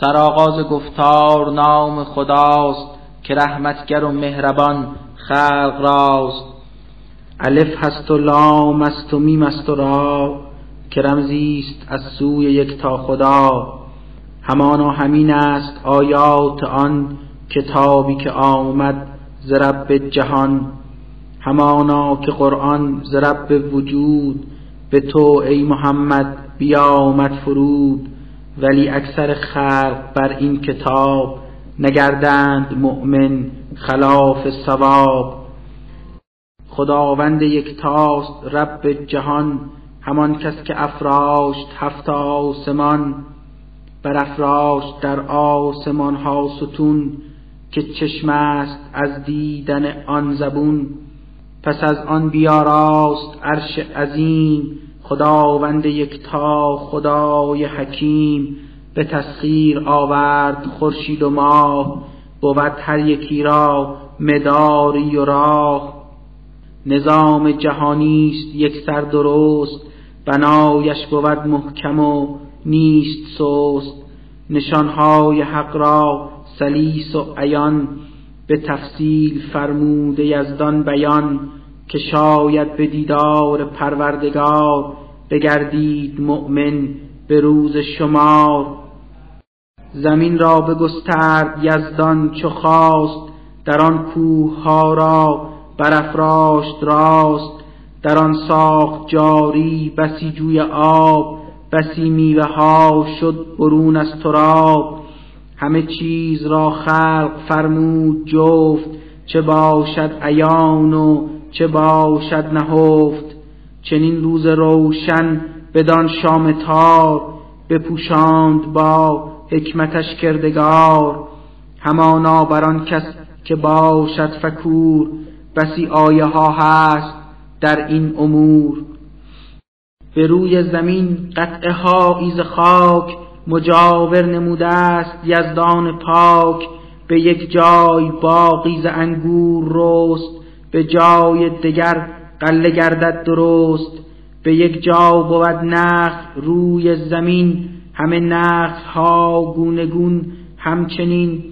سرآغاز گفتار نام خداست که رحمتگر و مهربان خلق راست. الف هست و لام است و میم است و را که رمزی است از سوی یک تا خدا. همانا همین است آیات آن کتابی که آمد ز رب جهان. همانا که قرآن ز رب وجود به تو ای محمد بیامد فرود. ولی اکثر خلق بر این کتاب نگردند مؤمن خلاف ثواب. خداوند یکتاست رب جهان همان کس که افراشت هفت آسمان. برافراشت در آسمان ها ستون که چشم است از دیدن آن زبون. پس از آن بیاراست عرش عظیم خداوند یکتا خدای حکیم به تسخیر آورد خورشید و ماه بود هر یکی را مداری و راه نظام جهانی است یک سر درست بنایش بود محکم و نیست سست. نشانهای حق را سلیس و عیان به تفصیل فرموده یزدان بیان که شاید به دیدار پروردگار بگردید مؤمن به روز شمار. زمین را بگسترد یزدان چو خواست در آن کوه ها را برافراشت راست. در آن ساخت جاری بسی جوی آب بسی میوه ها شد برون از تراب. همه چیز را خلق فرمود جفت چه باشد عیان و چه باشد نهفت. چنین روز روشن بدان شام تار بپوشاند با حکمتش کردگار. همانا بر آن کس که باشد فکور بسی آیه ها هست در این امور. به روی زمین قطعه ها ایز خاک مجاور نموده است یزدان پاک. به یک جای باقی ز انگور رست به جای دگر قله گردد درست. به یک جا بود نخل روی زمین. همه نخل ها گونه گون همچنین.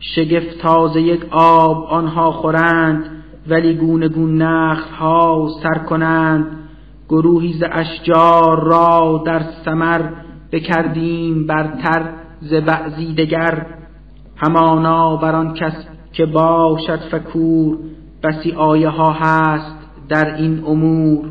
شگفت تازه یک آب آنها خورند ولی گونه گون نخل ها سر کنند. گروهی ز اشجار را در سمر بکردیم برتر ز بعضی دگر. همانا بر آن کس که باشد فکور بسی آیه ها هست. در این امور.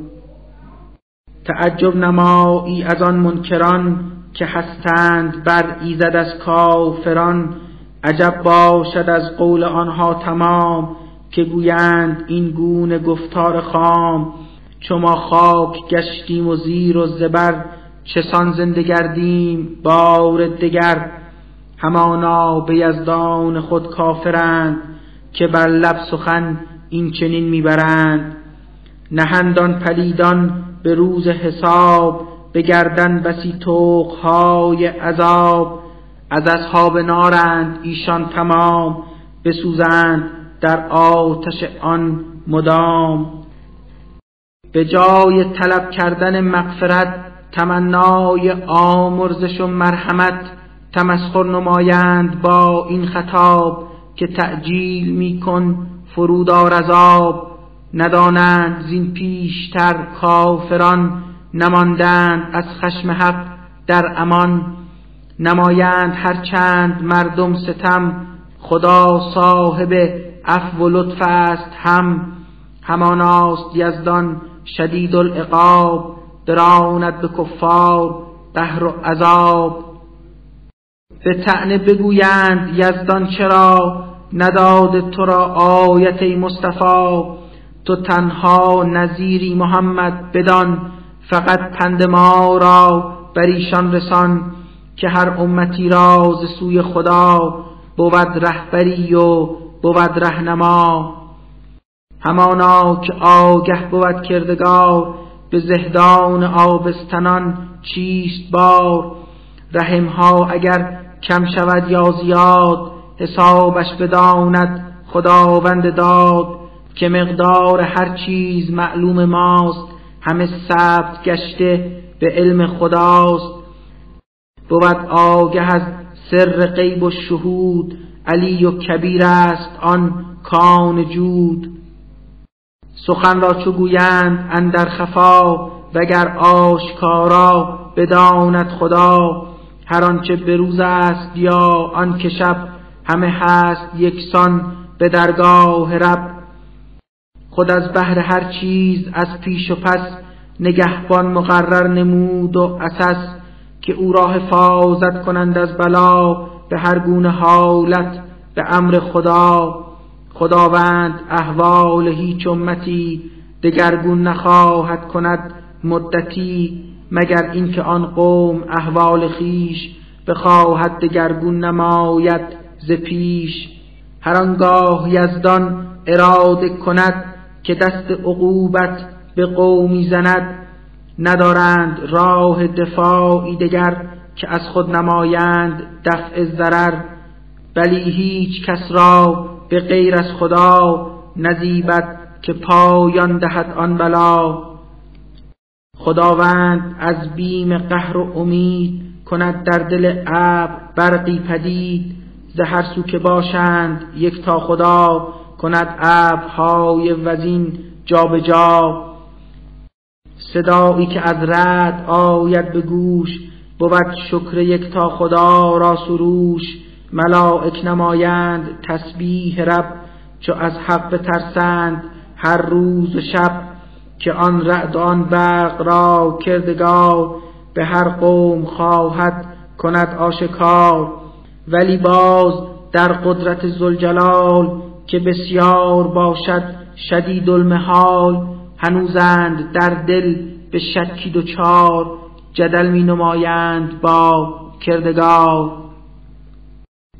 تعجب نمایی از آن منکران که هستند بر ایزد از کافران. عجب باشد از قول آنها تمام که گویند این گونه گفتار خام. چو ما خاک گشتیم و زیر و زبر چسان زنده گردیم بار دگر. همانا به یزدان خود کافرند که بر لب سخن این چنین می‌برند. نهندان پلیدان به روز حساب بگردن بسی های عذاب. از اصحاب نارند ایشان تمام بسوزند در آتش آن مدام. به جای طلب کردن مغفرت تمنای آمرزش و مرحمت تمسخر نمایند با این خطاب که تعجیل میکن فرودار عذاب. ندانند زین پیشتر کافران نماندند از خشم حق در امان نمایند هرچند مردم ستم خدا صاحب عفو و لطف است هم. هماناست یزدان شدید العقاب دراند به کفار بهر و عذاب. به تعنه بگویند یزدان چرا؟ نداد تو را آیت مصطفی. تو تنها نظیری محمد بدان فقط پند ما را بر ایشان رسان که هر امتی را ز سوی خدا بود رهبری و بود رهنما. همانا که آگه بود کردگار به زهدان آبستنان چیست بار؟ رحمها اگر کم شود یا زیاد حسابش بداند خداوند داد. که مقدار هر چیز معلوم ماست همه ثبت گشته به علم خداست. بود آگه از سر غیب و شهود علی و کبیر است آن کان جود. سخن را چو گویند اندر خفا وگر آشکارا بداند خدا. هر آنچه روز است یا آن که شب همه هست یکسان به درگاه رب. خود از بهر هر چیز از پیش و پس نگهبان مقرر نمود و اساس که او را حفاظت کنند از بلا به هر گونه حالت به امر خدا. خداوند احوال هیچ امتی دگرگون نخواهد کند مدتی مگر اینکه آن قوم احوال خیش بخواهد دگرگون نماید ز پیش. هر آنگاه یزدان اراده کند که دست عقوبت به قومی زند ندارند راه دفاعی دگر که از خود نمایند دفع ضرر بلی هیچ کس را به غیر از خدا نزیبد که پایان دهد آن بلا. خداوند از بیم قهر و امید کند در دل ابر برقی پدید ز هر سو که باشند یک تا خدا کند ابرهای وزین جا جا. صدایی که از رد آید به گوش بود شکر یک تا خدا را سروش. ملائک نمایند تسبیح رب چو از حق بترسند هر روز و شب. که آن رعد آن برق را کردگار به هر قوم خواهد کند آشکار. ولی باز در قدرت زلجلال که بسیار باشد شدید المحال هنوزند در دل به شکی دوچار جدل می نمایند با کردگار.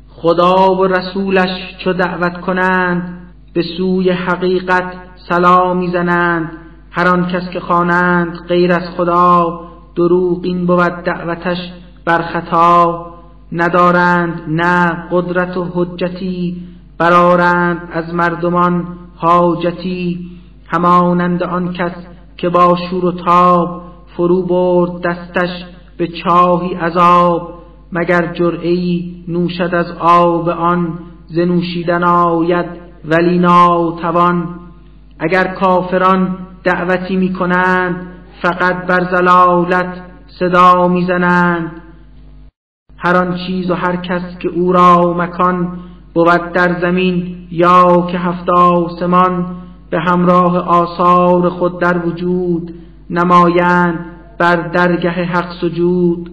خدا و رسولش چو دعوت کنند به سوی حقیقت سلام زنند. هر آن کس که خوانند غیر از خدا دروغ این بود دعوتش بر خطا. ندارند نه قدرت و حجتی برارند از مردمان حاجتی همانند آن کس که با شور و تاب فرو برد دستش به چاهی عذاب مگر جرعی نوشد از آب آن ز نوشیدن آید ولی ناتوان؟ اگر کافران دعوتی می کنند فقط بر زلالت صدا می‌زنند. هر آن چیز و هر کس که او را مکان بود در زمین یا که هفت آسمان به همراه آثار خود در وجود نمایند بر درگه حق سجود.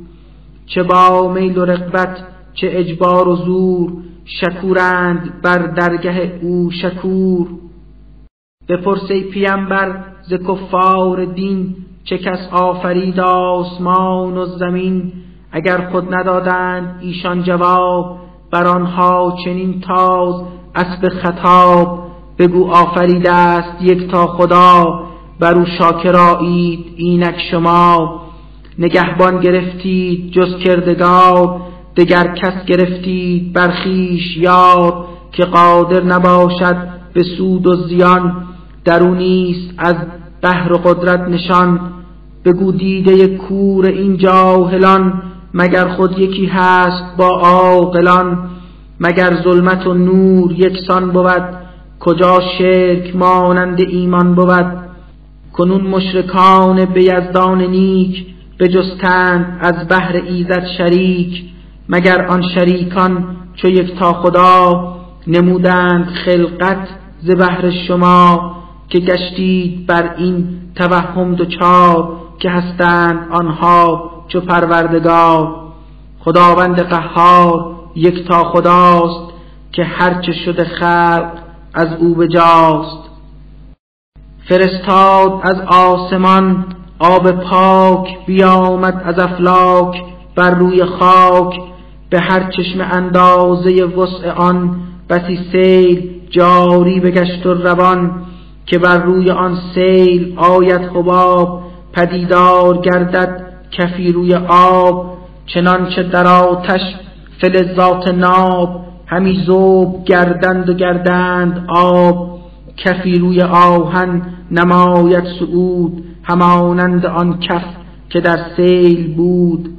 چه با میل و رقبت چه اجبار و زور شکورند بر درگه او شکور. بپرس ای پیمبر ز کفار دین چه کس آفرید آسمان و زمین؟ اگر خود ندادند ایشان جواب بر آنها چنین تاز اسب خطاب بگو آفریده است یک تا خدا بر او شاکرایید اینک شما. نگهبان گرفتید جز کردگار دگر کس گرفتید برخیش یار که قادر نباشد به سود و زیان. نیست از بهر و قدرت نشان بگو دیده کور این جاهلان. مگر خود یکی هست با عاقلان مگر ظلمت و نور یکسان بود کجا شرک مانند ایمان بود؟ کنون مشرکان به یزدان نیک بجستند از بهر ایزد شریک مگر آن شریکان چو یک تا خدا نمودند خلقت ز بهر شما که گشتید بر این توهم دوچار که هستند آنها چو پروردگار خداوند قهار یک تا خداست که هرچه شده خلق از او بجاست. فرستاد از آسمان آب پاک بیامد از افلاک بر روی خاک به هر چشم اندازه وسع آن بسی سیل جاری بگشت و روان که بر روی آن سیل آید حباب پدیدار گردد کفی روی آب چنانچه در آتش فلزات ناب همی زوب گردند و گردند آب. کفی روی آهن نماید سعود همانند آن کف که در سیل بود.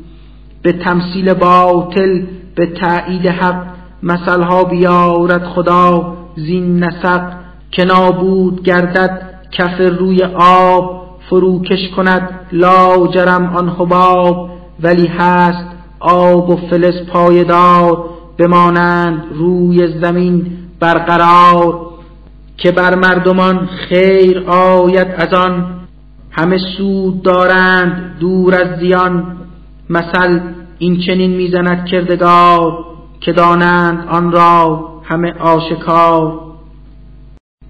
به تمثیل باطل به تایید حق مثلها بیارد خدا زین نسق. که نابود گردد کف روی آب فروکش کند لاجرم آن حباب ولی هست آب و فلز پایدار بمانند روی زمین برقرار که بر مردمان خیر آید از آن. همه سود دارند دور از زیان مثل این چنین می‌زند کردگار که دانند آن را همه آشکار.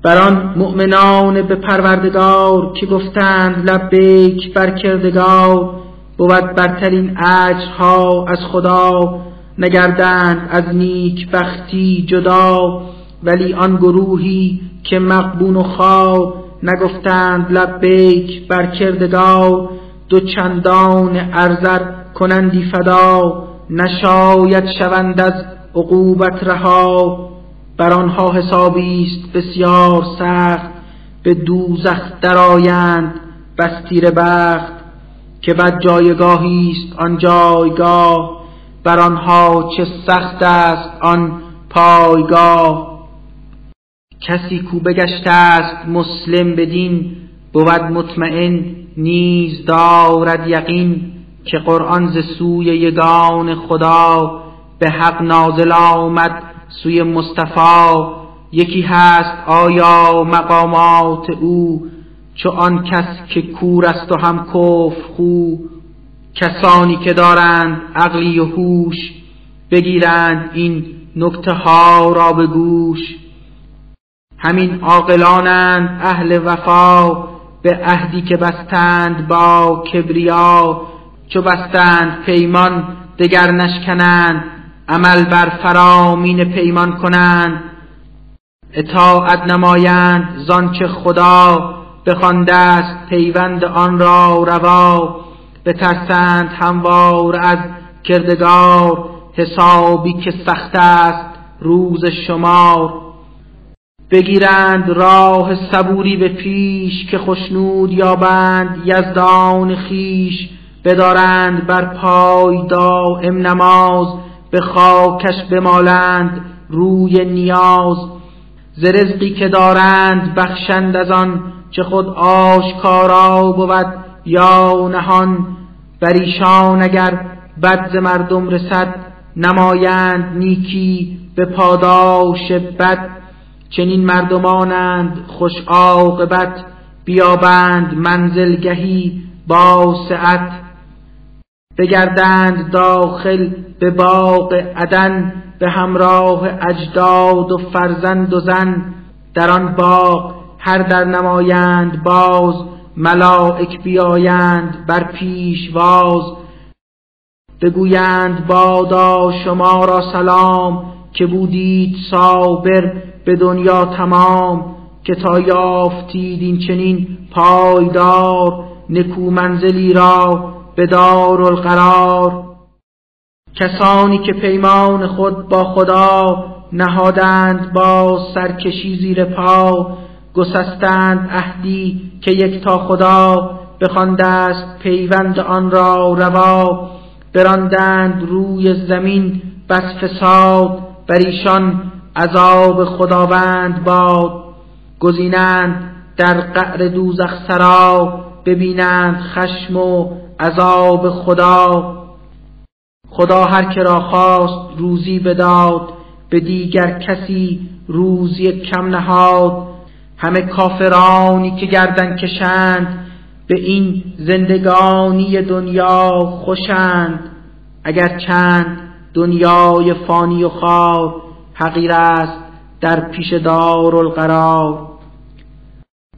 بر آن مؤمنان به پروردگار که گفتند لبیک بر کردگار بود برترین اجرها از خدا نگردند از نیک بختی جدا ولی آن گروهی که مقبون و خواب نگفتند لبیک بر کردگار دو چندان ارزر کنندی فدا نشاید شوند از عقوبت رها. بر آنها حسابی است بسیار سخت به دوزخ درآیند بستیر بخت که بد جایگاهی است آن جایگاه بر آنها چه سخت است آن پایگاه. کسی کو بگشته است مسلم بدین بود مطمئن نیز دارد یقین که قرآن ز سوی یگان خدا به حق نازل آمد سوی مصطفی یکی هست آیا مقامات او چو آن کس که کور است و هم کفر خو کسانی که دارند عقلی و هوش بگیرند این نکته ها را به گوش. همین عاقلانند اهل وفا به عهدی که بستند با کبریا چو بستند پیمان دگر نشکنند عمل بر فرامین پیمان کنند. اطاعت نمایند زانچه خدا بخوانده است پیوند آن را روا. بترسند هموار از کردگار حسابی که سخت است روز شمار. بگیرند راه صبوری به پیش که خشنود یابند. یزدان خیش بدارند بر پای دائم نماز. به خاکش بمالند روی نیاز ز رزقی که دارند بخشند از آن چه خود آشکارا بود یا نهان. بر ایشان اگر بد ز مردم رسد نمایند نیکی به پاداش بد. چنین مردمانند خوش عاقبت بیابند منزلگهی با سعت. بگردند داخل به باغ عدن به همراه اجداد و فرزند و زن. در آن باغ هر در نمایند باز ملائک بیایند بر پیشواز بگویند بادا شما را سلام که بودید صابر به دنیا تمام که تا یافتید این چنین پایدار نکو منزلی را به دار القرار کسانی که پیمان خود با خدا نهادند با سرکشی زیر پا گسستند عهدی که یک تا خدا بخوانده است پیوند آن را روا. براندند روی زمین بس فساد بر ایشان عذاب خداوند باد. گزینند در قعر دوزخ سرا ببینند خشم و عذاب خدا. خدا هر که را خواست روزی بداد به دیگر کسی روزی کم نهاد. همه کافرانی که گردن کشند به این زندگانی دنیا خوشند. اگر چند دنیای فانی و خواب حقیر است در پیش دار القرار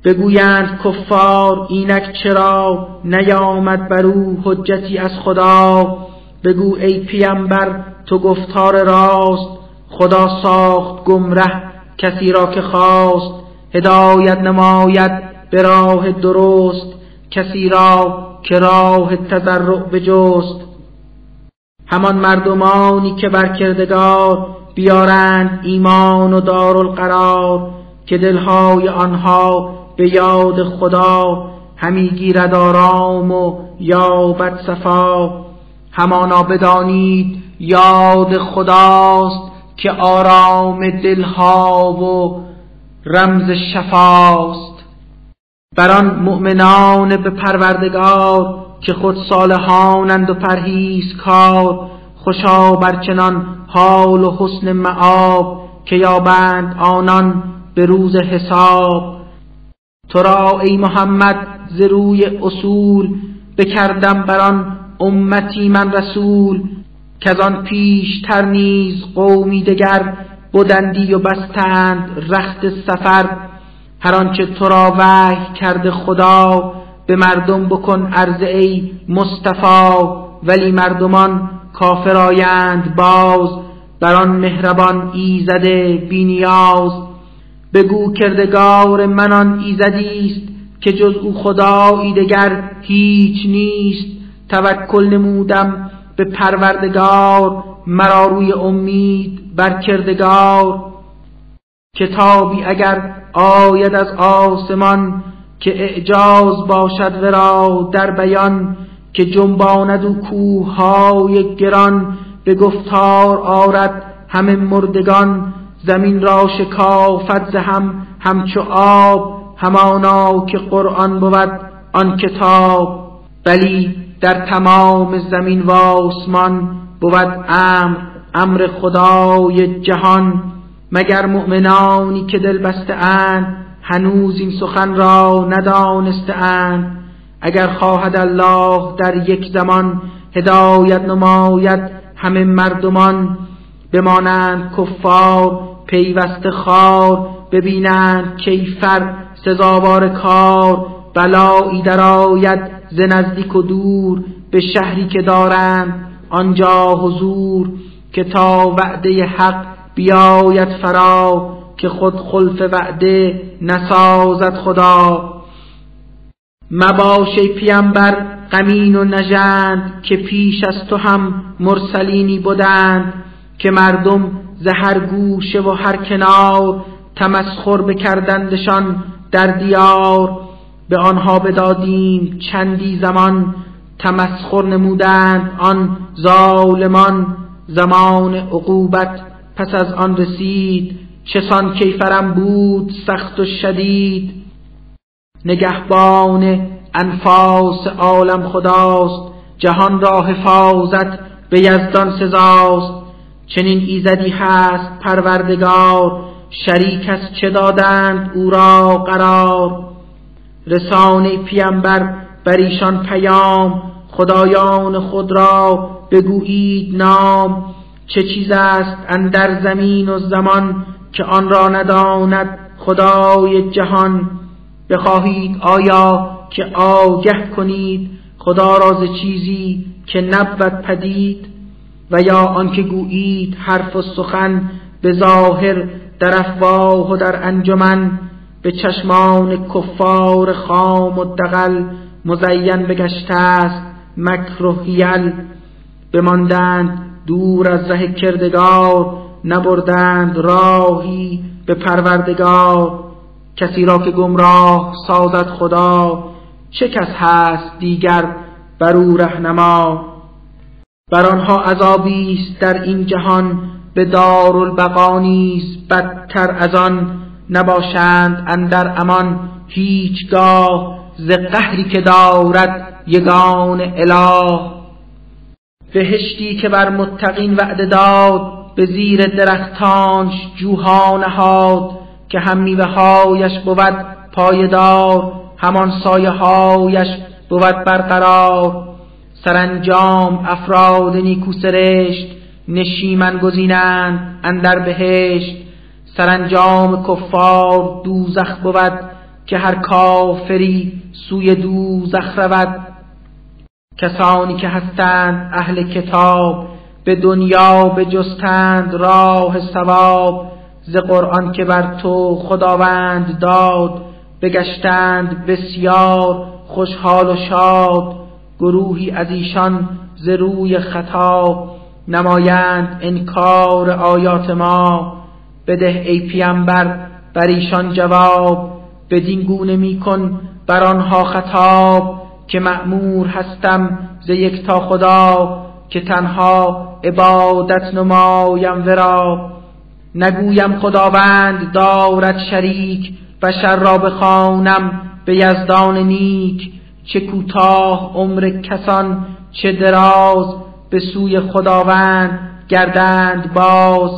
بگویند کفار اینک چرا نیامد بر او حجتی از خدا؟ بگو ای پیامبر تو گفتار راست خدا ساخت گمره کسی را که خواست هدایت نماید به راه درست کسی را که راه تضرع بجست. همان مردمانی که بر کردگار بیارند ایمان و دارالقرار که دلهای آنها به یاد خدا همی گیرد آرام و یابد صفا. همانا بدانید یاد خداست که آرام دلها و رمز شفاست. بر آن مؤمنان به پروردگار که خود صالحانند و پرهیز کار خوشا برچنان حال و حسن معاب که یابند آنان به روز حساب. تو را ای محمد ز روی اصول بکردم بر آن امتی من رسول که آن پیشتر نیز قومی دگر بودندی و بستند رخت سفر هر آنچه تو را وحی کرده خدا به مردم بکن عرض ای مصطفی ولی مردمان کافر آیند باز بر آن مهربان ایزده بینیاز بگو کردگار من آن ایزدی است که جز او خدایی دگر هیچ نیست. توکل نمودم به پروردگار مرا روی امید بر کردگار. کتابی اگر آید از آسمان که اعجاز باشد ورا در بیان که جنباند و کوههای گران به گفتار آرد همه مردگان. زمین را شکافت ز هم همچو آب همانا که قرآن بود آن کتاب. بلی در تمام زمین و آسمان بود امر امر خدای جهان. مگر مؤمنانی که دل بسته اند هنوز این سخن را ندانسته اند اگر خواهد الله در یک زمان هدایت نماید همه مردمان بمانند کفار پیوسته خار ببینند کیفر سزاوار کار بلایی درآید ز نزدیک و دور به شهری که دارند آنجا حضور که تا وعده حق بیاید فرا که خود خلف وعده نسازد خدا. مباش پیامبر غمین و نژند که پیش از تو هم مرسلینی بودند که مردم ز هر گوشه و هر کنار تمسخر بکردندشان در دیار به آنها بدادیم چندی زمان تمسخر نمودند آن ظالمان زمان عقوبت پس از آن رسید چسان کیفرم بود سخت و شدید. نگهبان انفاس عالم خداست جهان را حفاظت به یزدان سزاست. چنین ایزدی هست پروردگار شریک از چه دادند او را قرار؟ رسانه پیامبر بر ایشان پیام خدایان خود را بگویید نام. چه چیز است اندر زمین و زمان که آن را نداند خدای جهان؟ بخواهید آیا که آگه کنید خدا را ز چیزی که نبود پدید؟ و یا آنکه گویید حرف و سخن به ظاهر در افواه و در انجمن به چشمان کفار خام و دقل مزین بگشته است مکر و حیل. بماندند دور از ره کردگار نبردند راهی به پروردگار. کسی را که گمراه سازد خدا چه کس هست دیگر بر او رهنما؟ بر آنها عذابی است در این جهان به دارالبقا نیز بدتر از آن نباشند اندر امان. هیچگاه ز قهری که دارد یگان اله. بهشتی که بر متقین وعده داد به زیر درختانش جوها نهاد که هم میوه هایش بود پایدار همان سایه هایش بود برقرار. سرانجام افراد نیکو سرشت نشیمن گزینند اندر بهشت. سرانجام کفار دوزخ بود که هر کافری سوی دوزخ رود. کسانی که هستند اهل کتاب به دنیا بجستند راه ثواب. ز قرآن که بر تو خداوند داد بگشتند بسیار خوشحال و شاد. گروهی از ایشان ز روی خطا نمایند انکار آیات ما. بده ای پیامبر بر ایشان جواب بدین گونه میکن بر آنها خطاب که مأمور هستم ز تا خدا که تنها عبادت نمایم ورا. نگویم خداوند دارد شریک بشر را بخوانم به یزدان نیک چه کوتاه عمر کسان چه دراز به سوی خداوند گردند باز.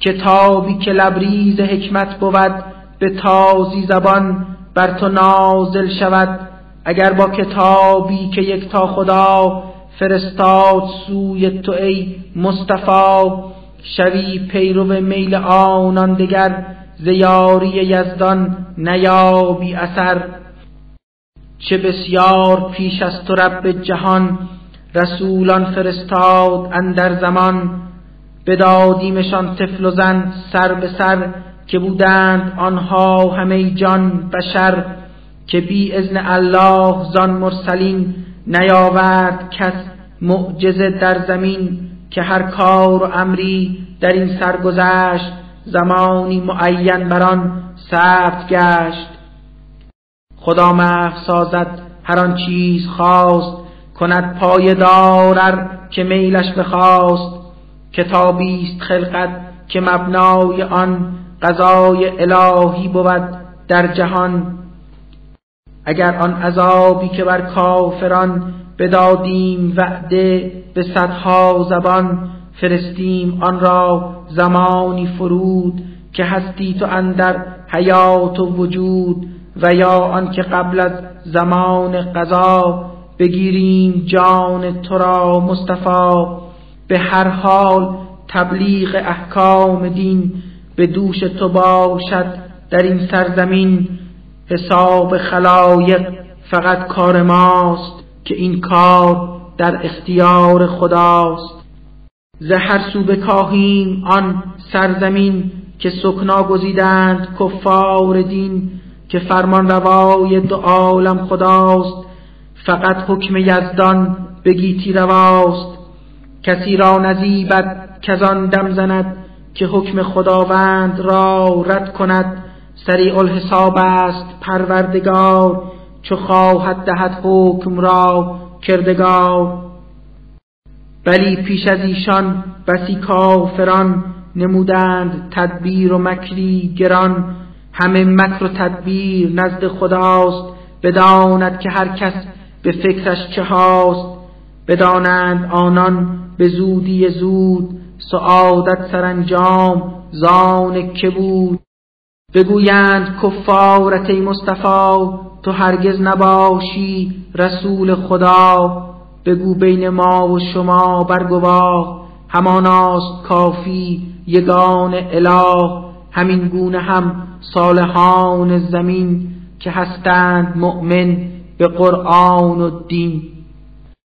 کتابی که لبریز حکمت بود به تازی زبان بر تو نازل شود. اگر با کتابی که یک تا خدا فرستاد سوی تو ای مصطفی شوی پیرو میل آنان دگر زیاری یزدان نیابی اثر. چه بسیار پیش از تو رب جهان رسولان فرستاد اندر زمان. بدادیمشان طفل و زن سر به سر که بودند آنها همه جان بشر که بی ازن الله زان مرسلین نیاورد کس معجزه در زمین که هر کار و امری در این سر گذشت زمانی معین بران ثبت گشت. خدا محو سازد هر آن چیز خواست کند پای دارر که میلش بخواست. کتابی است خلقت که مبنای آن قضای الهی بود در جهان. اگر آن عذابی که بر کافران بدادیم وعده به صدها زبان فرستیم آن را زمانی فرود که هستی تو اندر حیات و وجود و یا آنکه قبل از زمان قضا بگیریم جان تو را مصطفی به هر حال تبلیغ احکام دین به دوش تو باشد در این سرزمین. حساب خلایق فقط کار ماست که این کار در اختیار خداست. زهر سو بکاهیم آن سرزمین که سکنا گزیدند کفار دین. که فرمان روای دو عالم خداست. فقط حکم یزدان بگیتی رواست. کسی را نزیبد کزان دم زند که حکم خداوند را رد کند. سریع الحساب است پروردگار چو خواهد دهد حکم را کردگار. ولی پیش از ایشان بسی کافران نمودند تدبیر و مکری گران. همه مکر و تدبیر نزد خداست بداند که هر کس به فکرش چه هاست. بدانند آنان به زودی زود سعادت سرانجام زان که بود. بگویند کفارت مصطفی تو هرگز نباشی رسول خدا. بگو بین ما و شما برگواه هماناست کافی یگان اله. همین گونه هم صالحان زمین که هستند مؤمن به قرآن و دین.